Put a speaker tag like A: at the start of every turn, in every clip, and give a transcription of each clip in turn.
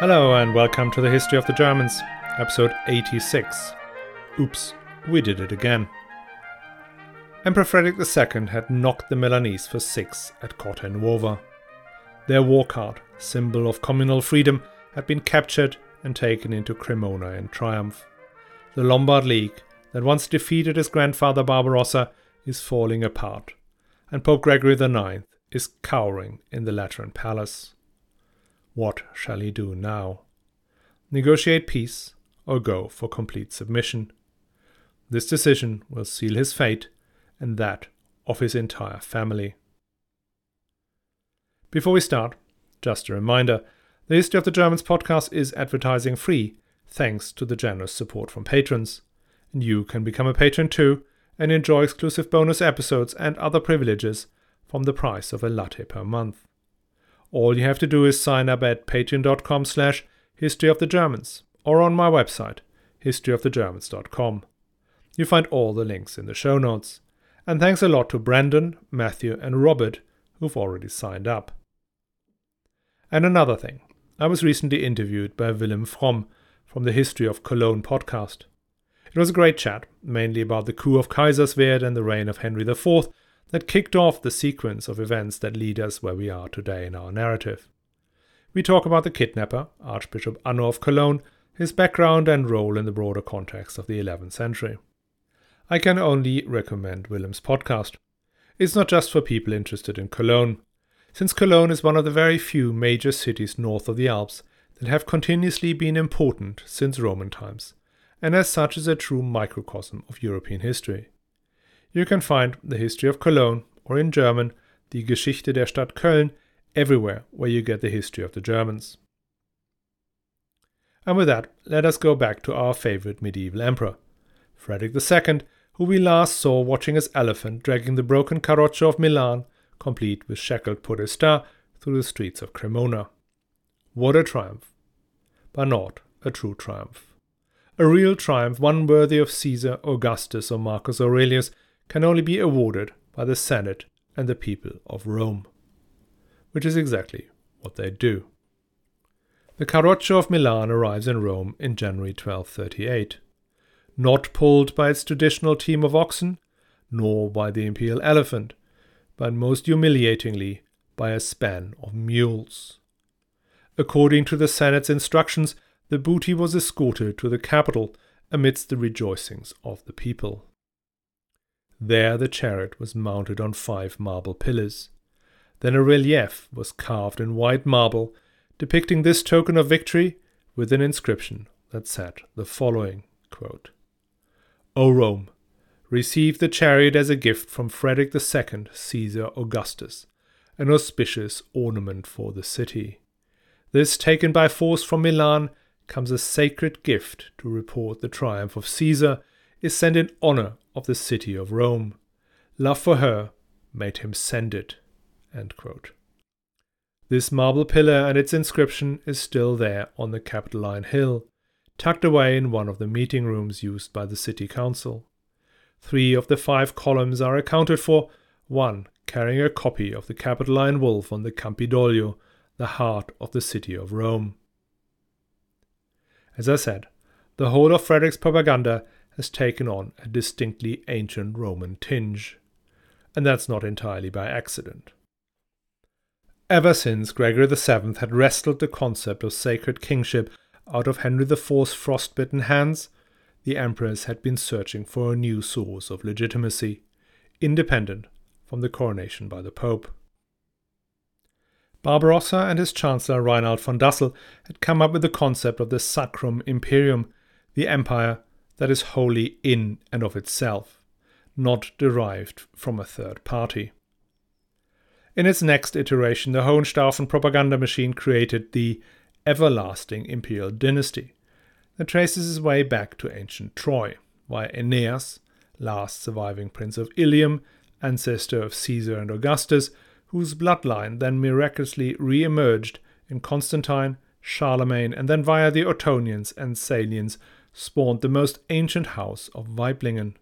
A: Hello and welcome to the History of the Germans, episode 86. Oops, we did it again. Emperor Frederick II had knocked the Milanese for six at Corte Nuova. Their war cart, symbol of communal freedom, had been captured and taken into Cremona in triumph. The Lombard League, that once defeated his grandfather Barbarossa, is falling apart, and Pope Gregory IX is cowering in the Lateran Palace. What shall he do now? Negotiate peace or go for complete submission? This decision will seal his fate and that of his entire family. Before we start, just a reminder the History of the Germans podcast is advertising free thanks to the generous support from patrons. And you can become a patron too and enjoy exclusive bonus episodes and other privileges from the price of a latte per month. All you have to do is sign up at patreon.com slash history Germans or on my website, historyofthegermans.com. You find all the links in the show notes. And thanks a lot to Brandon, Matthew, and Robert who've already signed up. And another thing, I was recently interviewed by Willem Fromm from the History of Cologne podcast. It was a great chat, mainly about the coup of Kaiserswerth and the reign of Henry IV, that kicked off the sequence of events that lead us where we are today in our narrative. We talk about the kidnapper, Archbishop Anno of Cologne, his background and role in the broader context of the 11th century. I can only recommend Willem's podcast. It's not just for people interested in Cologne, since Cologne is one of the very few major cities north of the Alps that have continuously been important since Roman times, and as such is a true microcosm of European history. You can find the history of Cologne, or in German, die Geschichte der Stadt Köln, everywhere where you get the history of the Germans. And with that, let us go back to our favorite medieval emperor, Frederick II, who we last saw watching his elephant dragging the broken carroccio of Milan, complete with shackled podesta, through the streets of Cremona. What a triumph! But not a true triumph. A real triumph, one worthy of Caesar, Augustus, or Marcus Aurelius, can only be awarded by the Senate and the people of Rome, which is exactly what they do. The Carroccio of Milan arrives in Rome in January 1238, not pulled by its traditional team of oxen, nor by the imperial elephant, but most humiliatingly by a span of mules. According to the Senate's instructions, the booty was escorted to the capital amidst the rejoicings of the people. There the chariot was mounted on five marble pillars. Then a relief was carved in white marble, depicting this token of victory with an inscription that said the following quote, O Rome, receive the chariot as a gift from Frederick II, Caesar Augustus, an auspicious ornament for the city. This, taken by force from Milan, comes a sacred gift to report the triumph of Caesar, is sent in honor of the city of Rome. Love for her made him send it. This marble pillar and its inscription is still there on the Capitoline Hill, tucked away in one of the meeting rooms used by the city council. Three of the five columns are accounted for, one carrying a copy of the Capitoline wolf on the Campidoglio, the heart of the city of Rome. As I said, the whole of Frederick's propaganda has taken on a distinctly ancient Roman tinge. And that's not entirely by accident. Ever since Gregory VII had wrestled the concept of sacred kingship out of Henry IV's frostbitten hands, the emperors had been searching for a new source of legitimacy, independent from the coronation by the Pope. Barbarossa and his chancellor Rainald von Dassel had come up with the concept of the Sacrum Imperium, the empire that is wholly in and of itself, not derived from a third party. In its next iteration, the Hohenstaufen propaganda machine created the everlasting imperial dynasty that traces its way back to ancient Troy, via Aeneas, last surviving prince of Ilium, ancestor of Caesar and Augustus, whose bloodline then miraculously re emerged in Constantine, Charlemagne, and then via the Ottonians and Salians spawned the most ancient house of Waiblingen.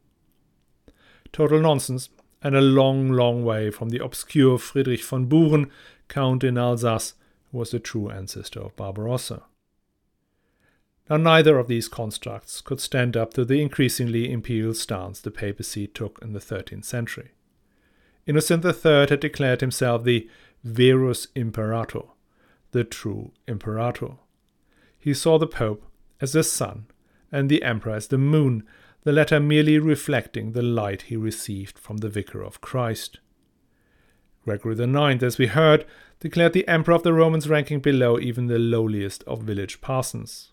A: Total nonsense, and a long, long way from the obscure Friedrich von Buren, Count in Alsace, who was the true ancestor of Barbarossa. Now, neither of these constructs could stand up to the increasingly imperial stance the papacy took in the 13th century. Innocent III had declared himself the Verus Imperator, the true imperator. He saw the Pope as the sun and the Emperor as the moon, the latter merely reflecting the light he received from the Vicar of Christ. Gregory IX, as we heard, declared the Emperor of the Romans ranking below even the lowliest of village parsons.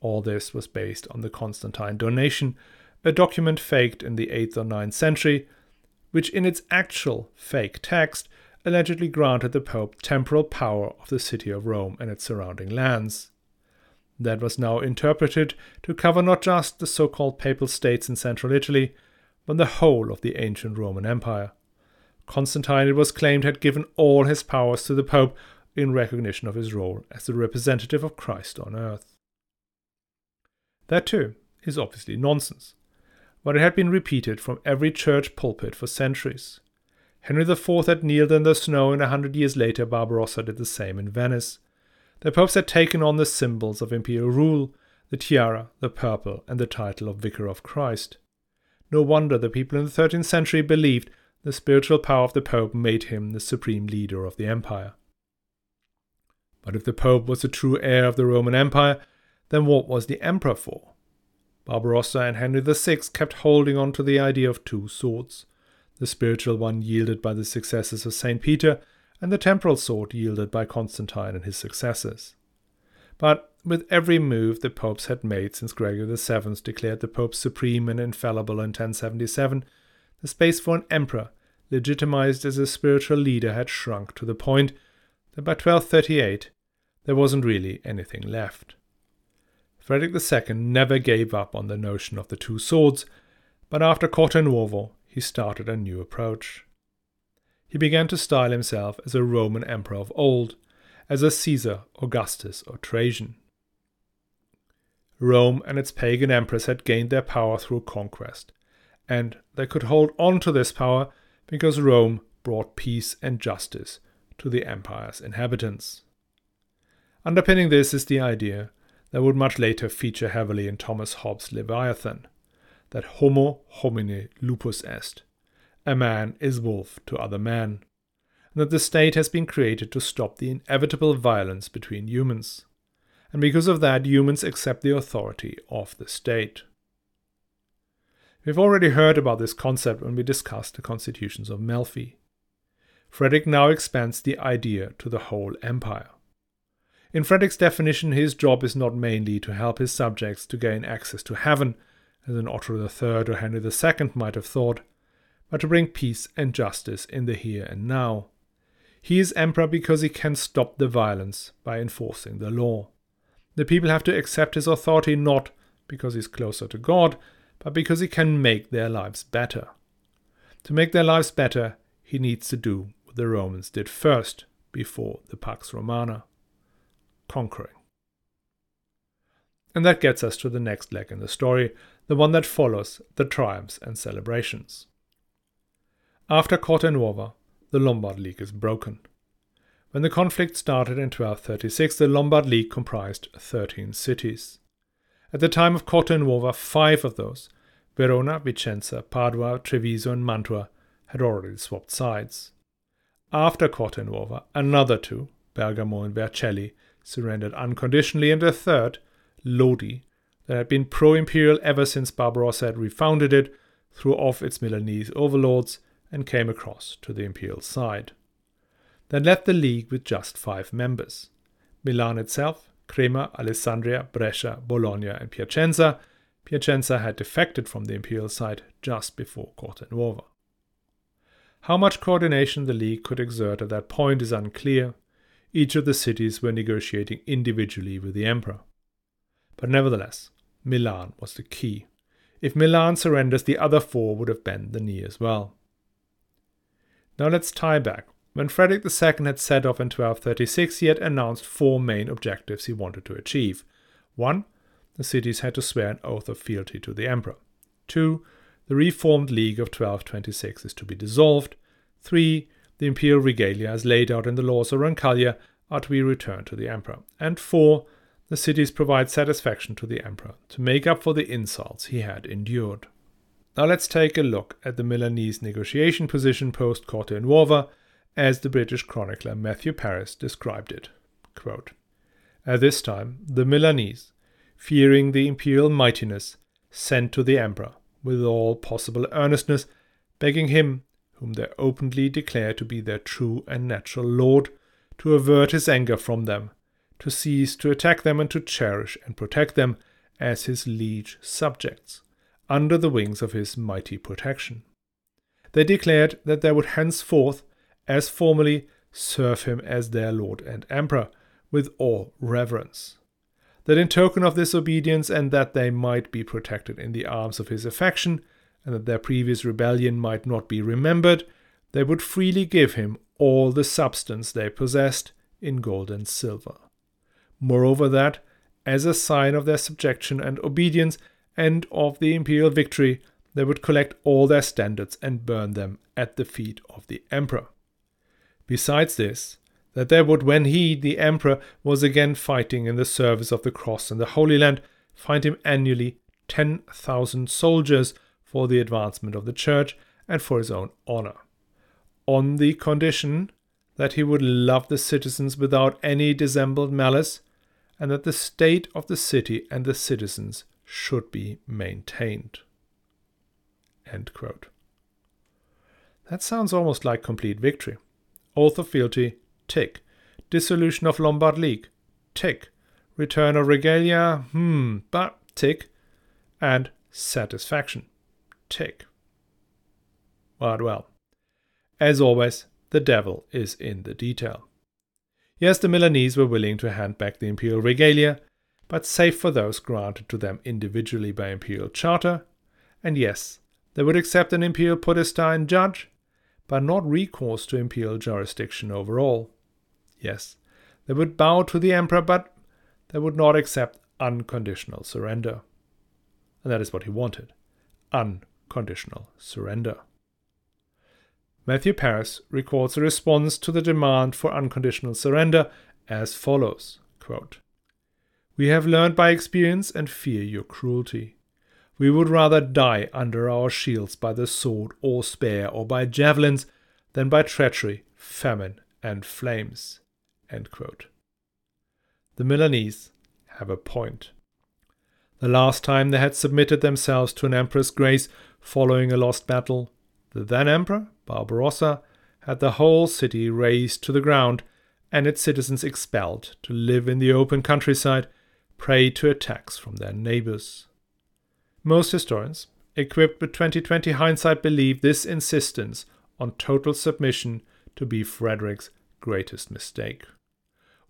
A: All this was based on the Constantine donation, a document faked in the 8th or 9th century, which in its actual fake text allegedly granted the Pope temporal power of the city of Rome and its surrounding lands. That was now interpreted to cover not just the so called Papal States in central Italy, but the whole of the ancient Roman Empire. Constantine, it was claimed, had given all his powers to the Pope in recognition of his role as the representative of Christ on earth. That too is obviously nonsense, but it had been repeated from every church pulpit for centuries. Henry IV had kneeled in the snow, and a hundred years later Barbarossa did the same in Venice. The popes had taken on the symbols of imperial rule the tiara, the purple, and the title of Vicar of Christ. No wonder the people in the 13th century believed the spiritual power of the Pope made him the supreme leader of the empire. But if the Pope was the true heir of the Roman Empire, then what was the emperor for? Barbarossa and Henry VI kept holding on to the idea of two swords the spiritual one yielded by the successors of St. Peter, and the temporal sword yielded by Constantine and his successors. But with every move the popes had made since Gregory VII declared the pope supreme and infallible in 1077, the space for an emperor, legitimized as a spiritual leader, had shrunk to the point that by 1238 there wasn't really anything left. Frederick II never gave up on the notion of the two swords, but after Cortenuovo he started a new approach. He began to style himself as a Roman emperor of old, as a Caesar, Augustus, or Trajan. Rome and its pagan emperors had gained their power through conquest, and they could hold on to this power because Rome brought peace and justice to the empire's inhabitants. Underpinning this is the idea that would much later feature heavily in Thomas Hobbes' Leviathan that homo homine lupus est, a man is wolf to other men, and that the state has been created to stop the inevitable violence between humans, and because of that, humans accept the authority of the state. We've already heard about this concept when we discussed the constitutions of Melfi. Frederick now expands the idea to the whole empire. In Frederick's definition, his job is not mainly to help his subjects to gain access to heaven, as an Otto III or Henry II might have thought, but to bring peace and justice in the here and now. He is emperor because he can stop the violence by enforcing the law. The people have to accept his authority not because he's closer to God, but because he can make their lives better. To make their lives better, he needs to do what the Romans did first, before the Pax Romana conquering. And that gets us to the next leg in the story, the one that follows the triumphs and celebrations. After Cortenuova, the Lombard League is broken. When the conflict started in 1236, the Lombard League comprised 13 cities. At the time of Cortenuova, five of those, Verona, Vicenza, Padua, Treviso, and Mantua, had already swapped sides. After Cortenuova, another two, Bergamo and Vercelli, surrendered unconditionally, and a third, Lodi, that had been pro imperial ever since Barbarossa had refounded it, threw off its Milanese overlords and came across to the imperial side. That left the League with just five members Milan itself, Crema, Alessandria, Brescia, Bologna, and Piacenza. Piacenza had defected from the imperial side just before Cortenuova. How much coordination the League could exert at that point is unclear, each of the cities were negotiating individually with the emperor. But nevertheless, Milan was the key. If Milan surrenders, the other four would have bent the knee as well. Now let's tie back. When Frederick II had set off in 1236, he had announced four main objectives he wanted to achieve. One, the cities had to swear an oath of fealty to the emperor. Two, the reformed League of 1226 is to be dissolved. Three, the imperial regalia as laid out in the laws of Roncaglia are to be returned to the emperor. And four, the cities provide satisfaction to the emperor to make up for the insults he had endured. Now let's take a look at the Milanese negotiation position post Corte Nuova as the British chronicler Matthew Paris described it. Quote, At this time, the Milanese, fearing the imperial mightiness, sent to the emperor with all possible earnestness, begging him, whom they openly declare to be their true and natural lord, to avert his anger from them, to cease to attack them and to cherish and protect them as his liege subjects under the wings of his mighty protection. They declared that they would henceforth, as formerly, serve him as their lord and emperor, with all reverence. That in token of this obedience, and that they might be protected in the arms of his affection, and that their previous rebellion might not be remembered, they would freely give him all the substance they possessed in gold and silver. Moreover, that, as a sign of their subjection and obedience, and of the imperial victory, they would collect all their standards and burn them at the feet of the emperor. Besides this, that they would, when he, the emperor, was again fighting in the service of the cross and the Holy Land, find him annually 10,000 soldiers for the advancement of the church and for his own honor, on the condition that he would love the citizens without any dissembled malice, and that the state of the city and the citizens should be maintained. That sounds almost like complete victory. Oath of fealty, tick. Dissolution of Lombard League, tick. Return of regalia, hmm, but tick. And satisfaction, tick. But well, as always, the devil is in the detail. Yes, the Milanese were willing to hand back the imperial regalia, but save for those granted to them individually by imperial charter. And yes, they would accept an imperial podesta and judge, but not recourse to imperial jurisdiction overall. Yes, they would bow to the emperor, but they would not accept unconditional surrender. And that is what he wanted unconditional surrender. Matthew Paris records a response to the demand for unconditional surrender as follows quote, we have learned by experience and fear your cruelty. We would rather die under our shields by the sword or spear or by javelins than by treachery, famine, and flames. The Milanese have a point. The last time they had submitted themselves to an emperor's grace following a lost battle, the then emperor, Barbarossa, had the whole city razed to the ground and its citizens expelled to live in the open countryside prey to attacks from their neighbors. Most historians, equipped with 2020 hindsight, believe this insistence on total submission to be Frederick's greatest mistake.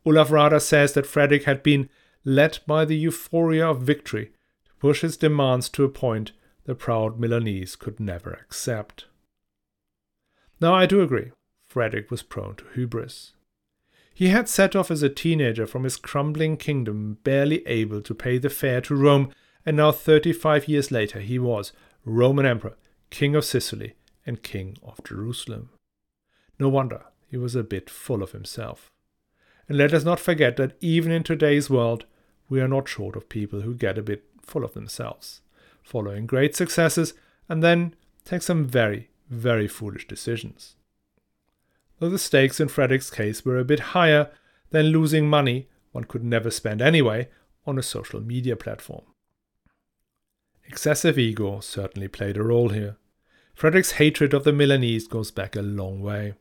A: Olaf says that Frederick had been led by the euphoria of victory to push his demands to a point the proud Milanese could never accept. Now, I do agree, Frederick was prone to hubris. He had set off as a teenager from his crumbling kingdom, barely able to pay the fare to Rome, and now 35 years later he was Roman Emperor, King of Sicily, and King of Jerusalem. No wonder he was a bit full of himself. And let us not forget that even in today's world, we are not short of people who get a bit full of themselves, following great successes, and then take some very, very foolish decisions though the stakes in Frederick's case were a bit higher than losing money one could never spend anyway on a social media platform. Excessive ego certainly played a role here. Frederick's hatred of the Milanese goes back a long way.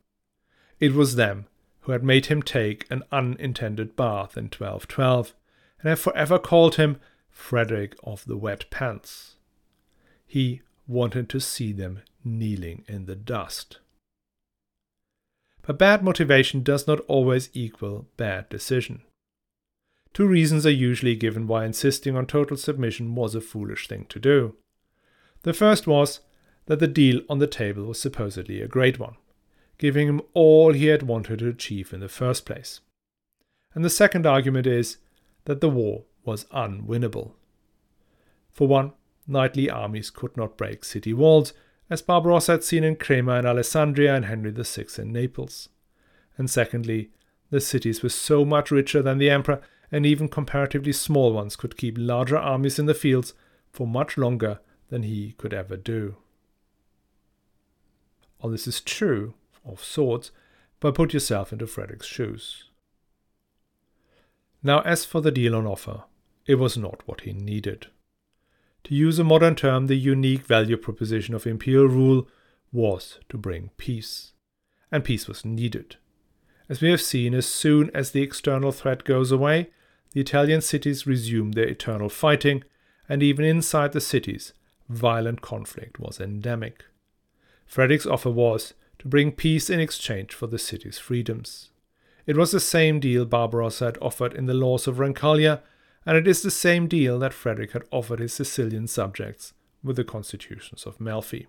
A: It was them who had made him take an unintended bath in 1212 and have forever called him Frederick of the Wet Pants. He wanted to see them kneeling in the dust. But bad motivation does not always equal bad decision. Two reasons are usually given why insisting on total submission was a foolish thing to do. The first was that the deal on the table was supposedly a great one, giving him all he had wanted to achieve in the first place. And the second argument is that the war was unwinnable. For one, knightly armies could not break city walls, as Barbarossa had seen in Crema and Alessandria and Henry VI in Naples. And secondly, the cities were so much richer than the emperor and even comparatively small ones could keep larger armies in the fields for much longer than he could ever do. All this is true, of sorts, but put yourself into Frederick's shoes. Now, as for the deal on offer, it was not what he needed. To use a modern term, the unique value proposition of imperial rule was to bring peace. And peace was needed. As we have seen, as soon as the external threat goes away, the Italian cities resume their eternal fighting, and even inside the cities, violent conflict was endemic. Frederick's offer was to bring peace in exchange for the city's freedoms. It was the same deal Barbarossa had offered in the laws of Roncaglia, and it is the same deal that Frederick had offered his Sicilian subjects with the constitutions of Melfi.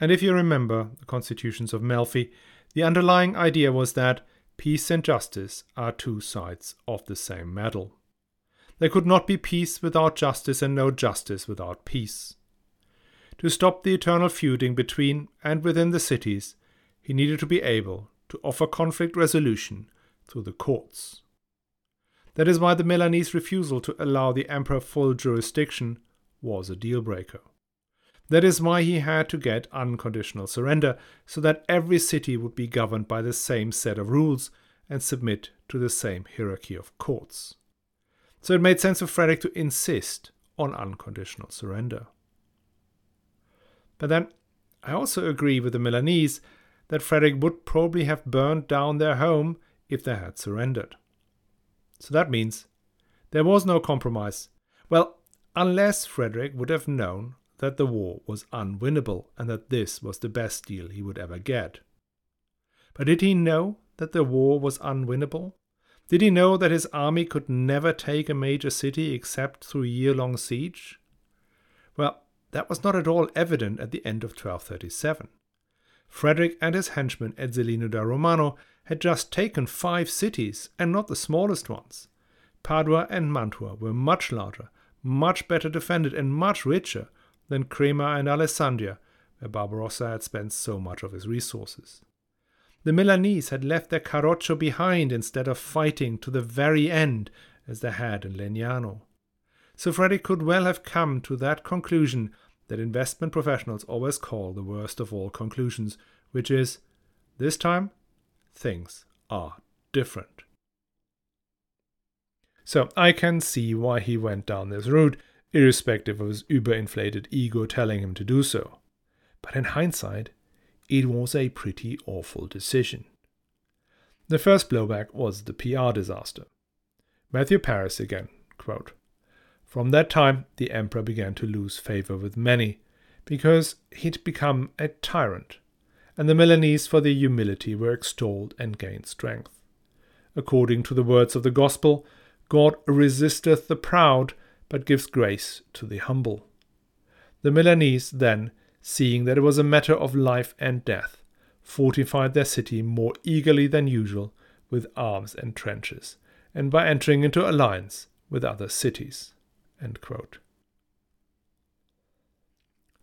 A: And if you remember the constitutions of Melfi, the underlying idea was that peace and justice are two sides of the same medal. There could not be peace without justice and no justice without peace. To stop the eternal feuding between and within the cities, he needed to be able to offer conflict resolution through the courts. That is why the Milanese refusal to allow the emperor full jurisdiction was a deal breaker. That is why he had to get unconditional surrender, so that every city would be governed by the same set of rules and submit to the same hierarchy of courts. So it made sense for Frederick to insist on unconditional surrender. But then I also agree with the Milanese that Frederick would probably have burned down their home if they had surrendered. So that means there was no compromise. Well, unless Frederick would have known that the war was unwinnable and that this was the best deal he would ever get. But did he know that the war was unwinnable? Did he know that his army could never take a major city except through year long siege? Well, that was not at all evident at the end of 1237. Frederick and his henchman Ezzelino da Romano had just taken five cities, and not the smallest ones. Padua and Mantua were much larger, much better defended, and much richer than Crema and Alessandria, where Barbarossa had spent so much of his resources. The Milanese had left their Carroccio behind instead of fighting to the very end as they had in Legnano. So Frederick could well have come to that conclusion that investment professionals always call the worst of all conclusions, which is this time things are different. So I can see why he went down this route, irrespective of his überinflated ego telling him to do so. But in hindsight, it was a pretty awful decision. The first blowback was the PR disaster. Matthew Paris again, quote, From that time, the emperor began to lose favor with many, because he'd become a tyrant and the Milanese for their humility were extolled and gained strength. According to the words of the Gospel, God resisteth the proud, but gives grace to the humble. The Milanese then, seeing that it was a matter of life and death, fortified their city more eagerly than usual with arms and trenches, and by entering into alliance with other cities.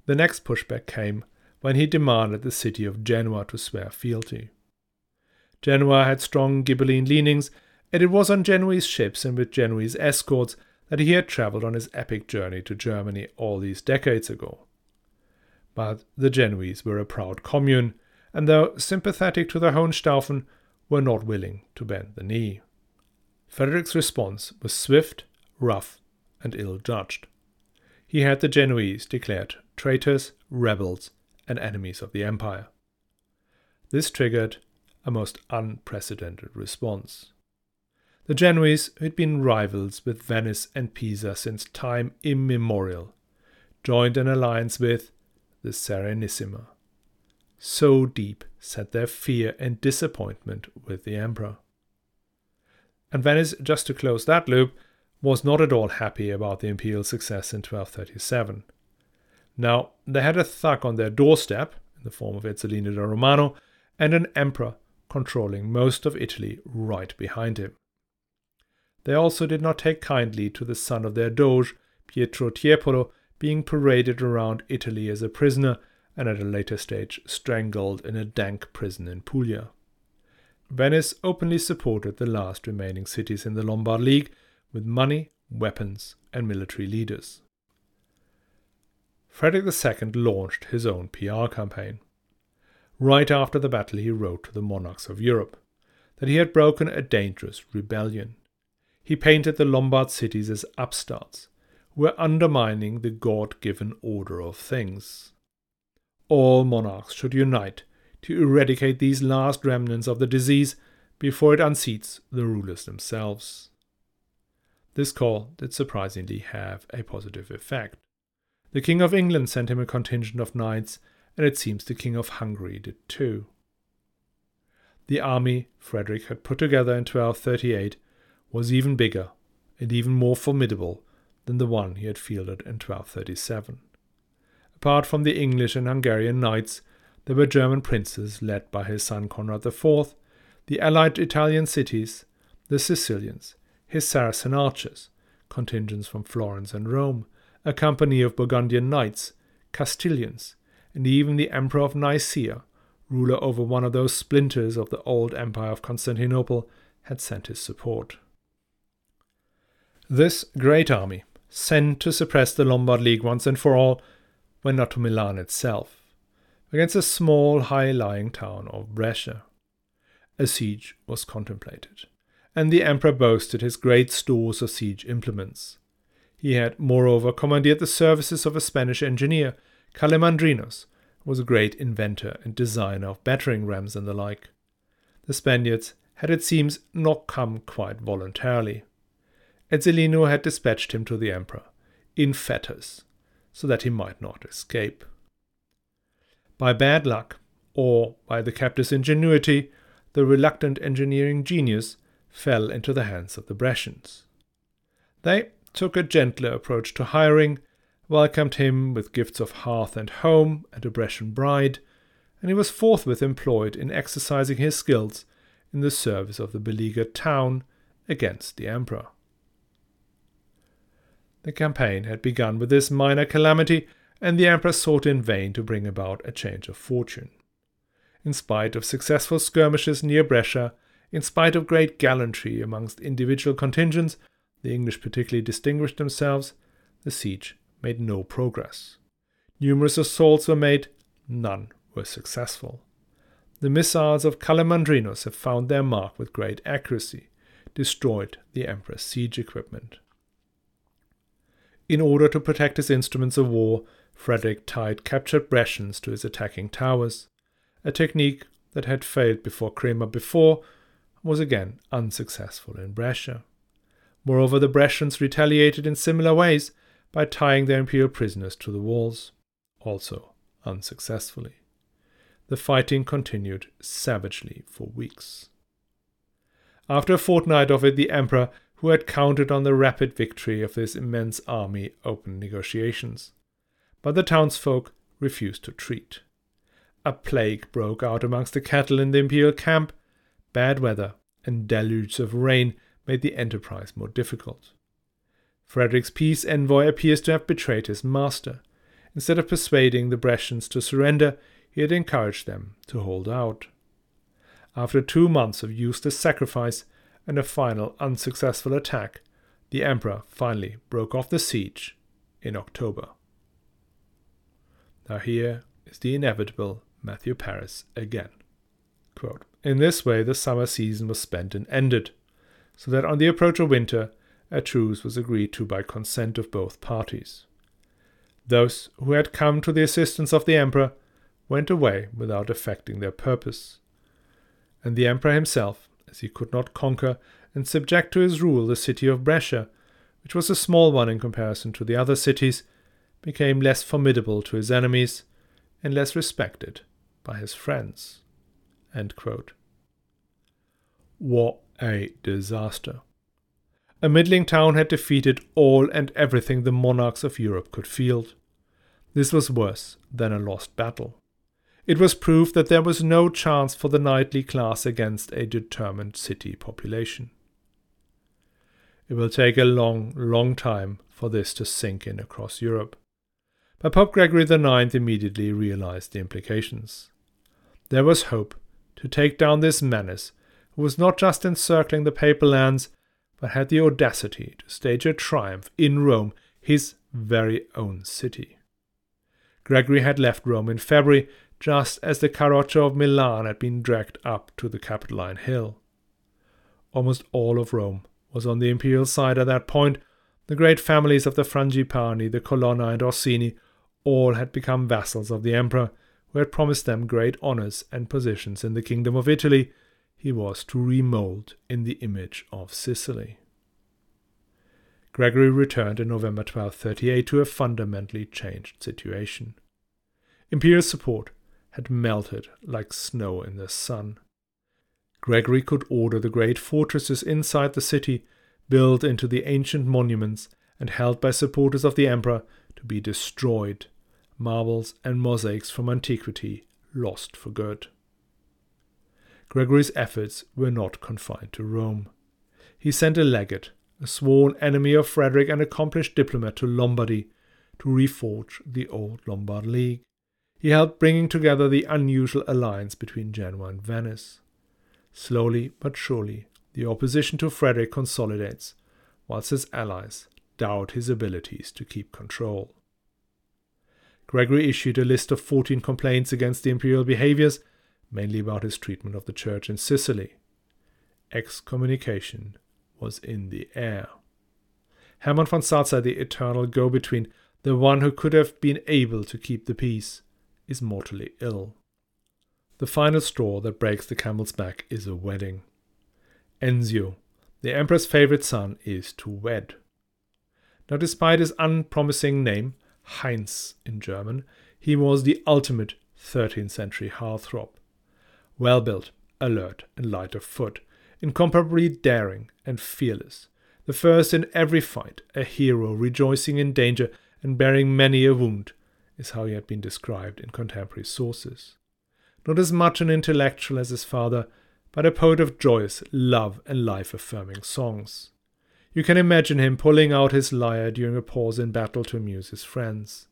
A: The next pushback came when he demanded the city of Genoa to swear fealty. Genoa had strong Ghibelline leanings, and it was on Genoese ships and with Genoese escorts that he had travelled on his epic journey to Germany all these decades ago. But the Genoese were a proud commune, and though sympathetic to the Hohenstaufen, were not willing to bend the knee. Frederick's response was swift, rough, and ill judged. He had the Genoese declared traitors, rebels, and enemies of the empire. This triggered a most unprecedented response. The Genoese, who had been rivals with Venice and Pisa since time immemorial, joined an alliance with the Serenissima. So deep sat their fear and disappointment with the emperor. And Venice, just to close that loop, was not at all happy about the imperial success in 1237. Now, they had a thug on their doorstep, in the form of Ezzelino da Romano, and an emperor controlling most of Italy right behind him. They also did not take kindly to the son of their doge, Pietro Tiepolo, being paraded around Italy as a prisoner and at a later stage strangled in a dank prison in Puglia. Venice openly supported the last remaining cities in the Lombard League with money, weapons, and military leaders. Frederick II launched his own PR campaign. Right after the battle, he wrote to the monarchs of Europe that he had broken a dangerous rebellion. He painted the Lombard cities as upstarts who were undermining the God given order of things. All monarchs should unite to eradicate these last remnants of the disease before it unseats the rulers themselves. This call did surprisingly have a positive effect. The King of England sent him a contingent of knights, and it seems the King of Hungary did too. The army Frederick had put together in 1238 was even bigger and even more formidable than the one he had fielded in 1237. Apart from the English and Hungarian knights, there were German princes led by his son Conrad IV, the allied Italian cities, the Sicilians, his Saracen archers, contingents from Florence and Rome, a company of Burgundian knights, Castilians, and even the Emperor of Nicaea, ruler over one of those splinters of the old Empire of Constantinople, had sent his support. This great army, sent to suppress the Lombard League once and for all, went not to Milan itself, against the small, high lying town of Brescia. A siege was contemplated, and the emperor boasted his great stores of siege implements. He had, moreover, commandeered the services of a Spanish engineer, Calamandrinos, who was a great inventor and designer of battering rams and the like. The Spaniards had, it seems, not come quite voluntarily. Ezzelino had dispatched him to the emperor, in fetters, so that he might not escape. By bad luck, or by the captive's ingenuity, the reluctant engineering genius fell into the hands of the Brescians. They took a gentler approach to hiring, welcomed him with gifts of hearth and home and a Brescian bride, and he was forthwith employed in exercising his skills in the service of the beleaguered town against the emperor. The campaign had begun with this minor calamity and the emperor sought in vain to bring about a change of fortune. In spite of successful skirmishes near Brescia, in spite of great gallantry amongst individual contingents, the English particularly distinguished themselves, the siege made no progress. Numerous assaults were made, none were successful. The missiles of Calamandrinos have found their mark with great accuracy, destroyed the emperor's siege equipment. In order to protect his instruments of war, Frederick tied captured Brescians to his attacking towers. A technique that had failed before Crema before was again unsuccessful in Brescia. Moreover, the Brescians retaliated in similar ways by tying their imperial prisoners to the walls, also unsuccessfully. The fighting continued savagely for weeks. After a fortnight of it, the emperor, who had counted on the rapid victory of this immense army, opened negotiations but the townsfolk refused to treat. A plague broke out amongst the cattle in the imperial camp. Bad weather and deluges of rain made the enterprise more difficult. Frederick's peace envoy appears to have betrayed his master. Instead of persuading the Brescians to surrender, he had encouraged them to hold out. After two months of useless sacrifice and a final unsuccessful attack, the emperor finally broke off the siege in October. Now, here is the inevitable Matthew Paris again. Quote, In this way, the summer season was spent and ended, so that on the approach of winter, a truce was agreed to by consent of both parties. Those who had come to the assistance of the emperor went away without effecting their purpose. And the emperor himself, as he could not conquer and subject to his rule the city of Brescia, which was a small one in comparison to the other cities, became less formidable to his enemies and less respected by his friends. What a disaster! A middling town had defeated all and everything the monarchs of Europe could field. This was worse than a lost battle. It was proof that there was no chance for the knightly class against a determined city population. It will take a long, long time for this to sink in across Europe but Pope Gregory IX immediately realized the implications. There was hope to take down this menace who was not just encircling the papal lands, but had the audacity to stage a triumph in Rome, his very own city. Gregory had left Rome in February, just as the Carroccio of Milan had been dragged up to the Capitoline Hill. Almost all of Rome was on the imperial side at that point. The great families of the Frangipani, the Colonna, and Orsini all had become vassals of the emperor, who had promised them great honours and positions in the kingdom of Italy, he was to remold in the image of Sicily. Gregory returned in November 1238 to a fundamentally changed situation. Imperial support had melted like snow in the sun. Gregory could order the great fortresses inside the city, built into the ancient monuments and held by supporters of the emperor, to be destroyed, marbles and mosaics from antiquity lost for good. Gregory's efforts were not confined to Rome. He sent a legate, a sworn enemy of Frederick and accomplished diplomat, to Lombardy to reforge the old Lombard League. He helped bringing together the unusual alliance between Genoa and Venice. Slowly but surely, the opposition to Frederick consolidates, whilst his allies doubt his abilities to keep control. Gregory issued a list of 14 complaints against the imperial behaviors mainly about his treatment of the church in Sicily. Excommunication was in the air. Hermann von Salza, the eternal go between, the one who could have been able to keep the peace, is mortally ill. The final straw that breaks the camel's back is a wedding. Enzio, the emperor's favorite son, is to wed. Now, despite his unpromising name, Heinz in German, he was the ultimate 13th century heartthrob well built, alert, and light of foot, incomparably daring and fearless, the first in every fight, a hero rejoicing in danger and bearing many a wound, is how he had been described in contemporary sources. Not as much an intellectual as his father, but a poet of joyous love and life affirming songs. You can imagine him pulling out his lyre during a pause in battle to amuse his friends.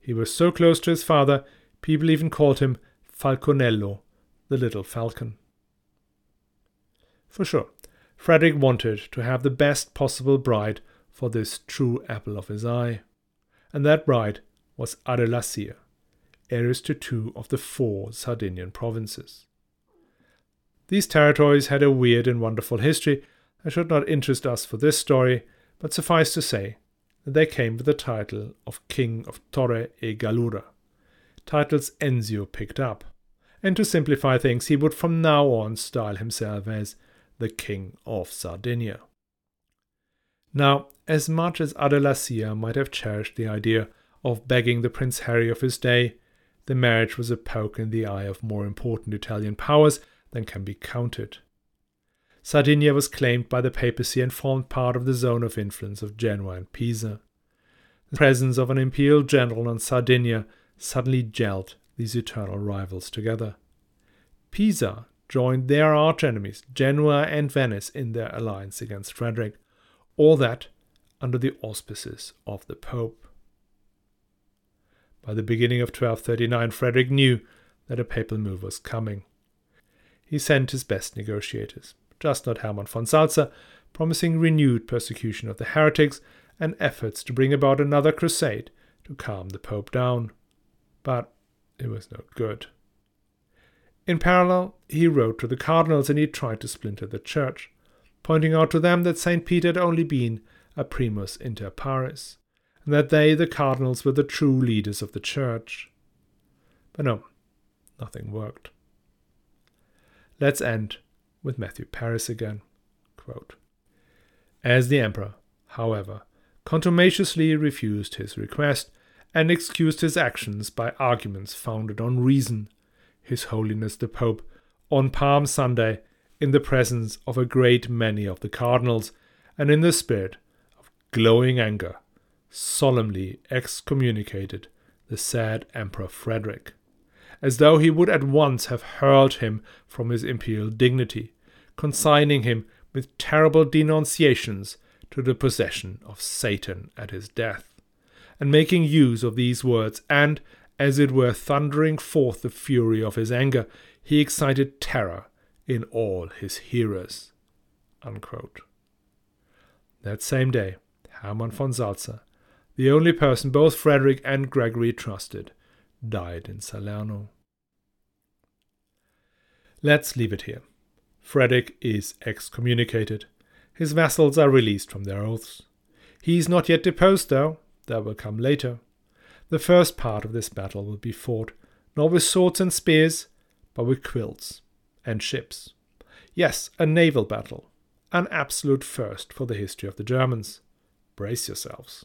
A: He was so close to his father, people even called him Falconello, the little falcon. For sure, Frederick wanted to have the best possible bride for this true apple of his eye, and that bride was Adelasia, heiress to two of the four Sardinian provinces. These territories had a weird and wonderful history that should not interest us for this story, but suffice to say that they came with the title of King of Torre e Gallura, titles Enzio picked up and to simplify things, he would from now on style himself as the King of Sardinia. Now, as much as Adelasia might have cherished the idea of begging the Prince Harry of his day, the marriage was a poke in the eye of more important Italian powers than can be counted. Sardinia was claimed by the papacy and formed part of the zone of influence of Genoa and Pisa. The presence of an imperial general on Sardinia suddenly gelled these eternal rivals together. Pisa joined their archenemies, Genoa and Venice, in their alliance against Frederick, all that under the auspices of the Pope. By the beginning of 1239, Frederick knew that a papal move was coming. He sent his best negotiators, just not Hermann von Salza, promising renewed persecution of the heretics and efforts to bring about another crusade to calm the Pope down. But it was no good. In parallel, he wrote to the cardinals and he tried to splinter the church, pointing out to them that St. Peter had only been a primus inter pares, and that they, the cardinals, were the true leaders of the church. But no, nothing worked. Let's end with Matthew Paris again. Quote, As the emperor, however, contumaciously refused his request, and excused his actions by arguments founded on reason. His Holiness the Pope, on Palm Sunday, in the presence of a great many of the cardinals, and in the spirit of glowing anger, solemnly excommunicated the sad Emperor Frederick, as though he would at once have hurled him from his imperial dignity, consigning him with terrible denunciations to the possession of Satan at his death and making use of these words, and, as it were thundering forth the fury of his anger, he excited terror in all his hearers. Unquote. That same day, Hermann von Salza, the only person both Frederick and Gregory trusted, died in Salerno. Let's leave it here. Frederick is excommunicated. His vassals are released from their oaths. He is not yet deposed, though. That will come later. The first part of this battle will be fought not with swords and spears, but with quilts and ships. Yes, a naval battle, an absolute first for the history of the Germans. Brace yourselves.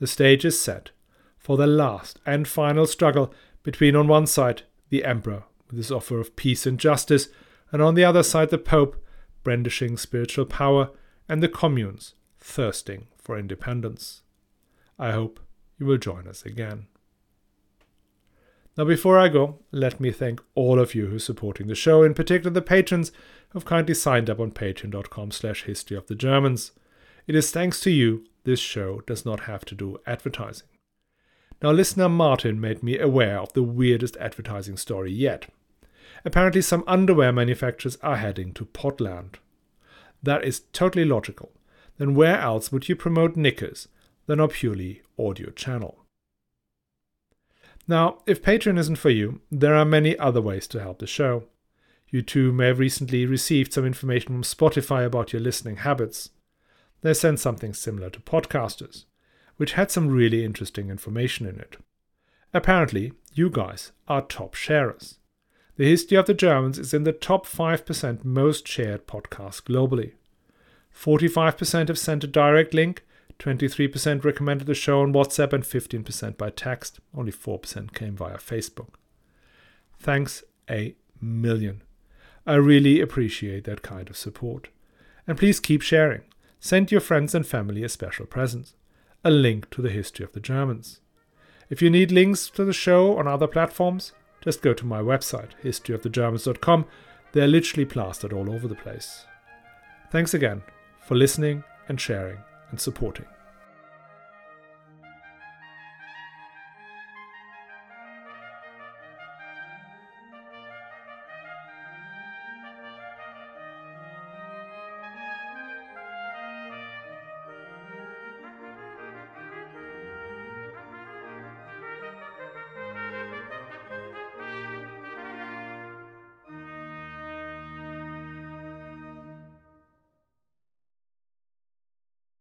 A: The stage is set for the last and final struggle between, on one side, the Emperor with his offer of peace and justice, and on the other side, the Pope brandishing spiritual power, and the communes thirsting for independence. I hope you will join us again. Now, before I go, let me thank all of you who are supporting the show, in particular the patrons who've kindly signed up on patreon.com slash history of the Germans. It is thanks to you this show does not have to do advertising. Now, listener Martin made me aware of the weirdest advertising story yet. Apparently, some underwear manufacturers are heading to Portland. That is totally logical. Then, where else would you promote knickers than a purely audio channel? Now, if Patreon isn't for you, there are many other ways to help the show. You too may have recently received some information from Spotify about your listening habits. They sent something similar to podcasters, which had some really interesting information in it. Apparently, you guys are top sharers. The History of the Germans is in the top 5% most shared podcasts globally. 45% have sent a direct link, 23% recommended the show on WhatsApp, and 15% by text. Only 4% came via Facebook. Thanks a million. I really appreciate that kind of support. And please keep sharing. Send your friends and family a special present a link to the history of the Germans. If you need links to the show on other platforms, just go to my website, historyofthegermans.com. They're literally plastered all over the place. Thanks again for listening and sharing and supporting.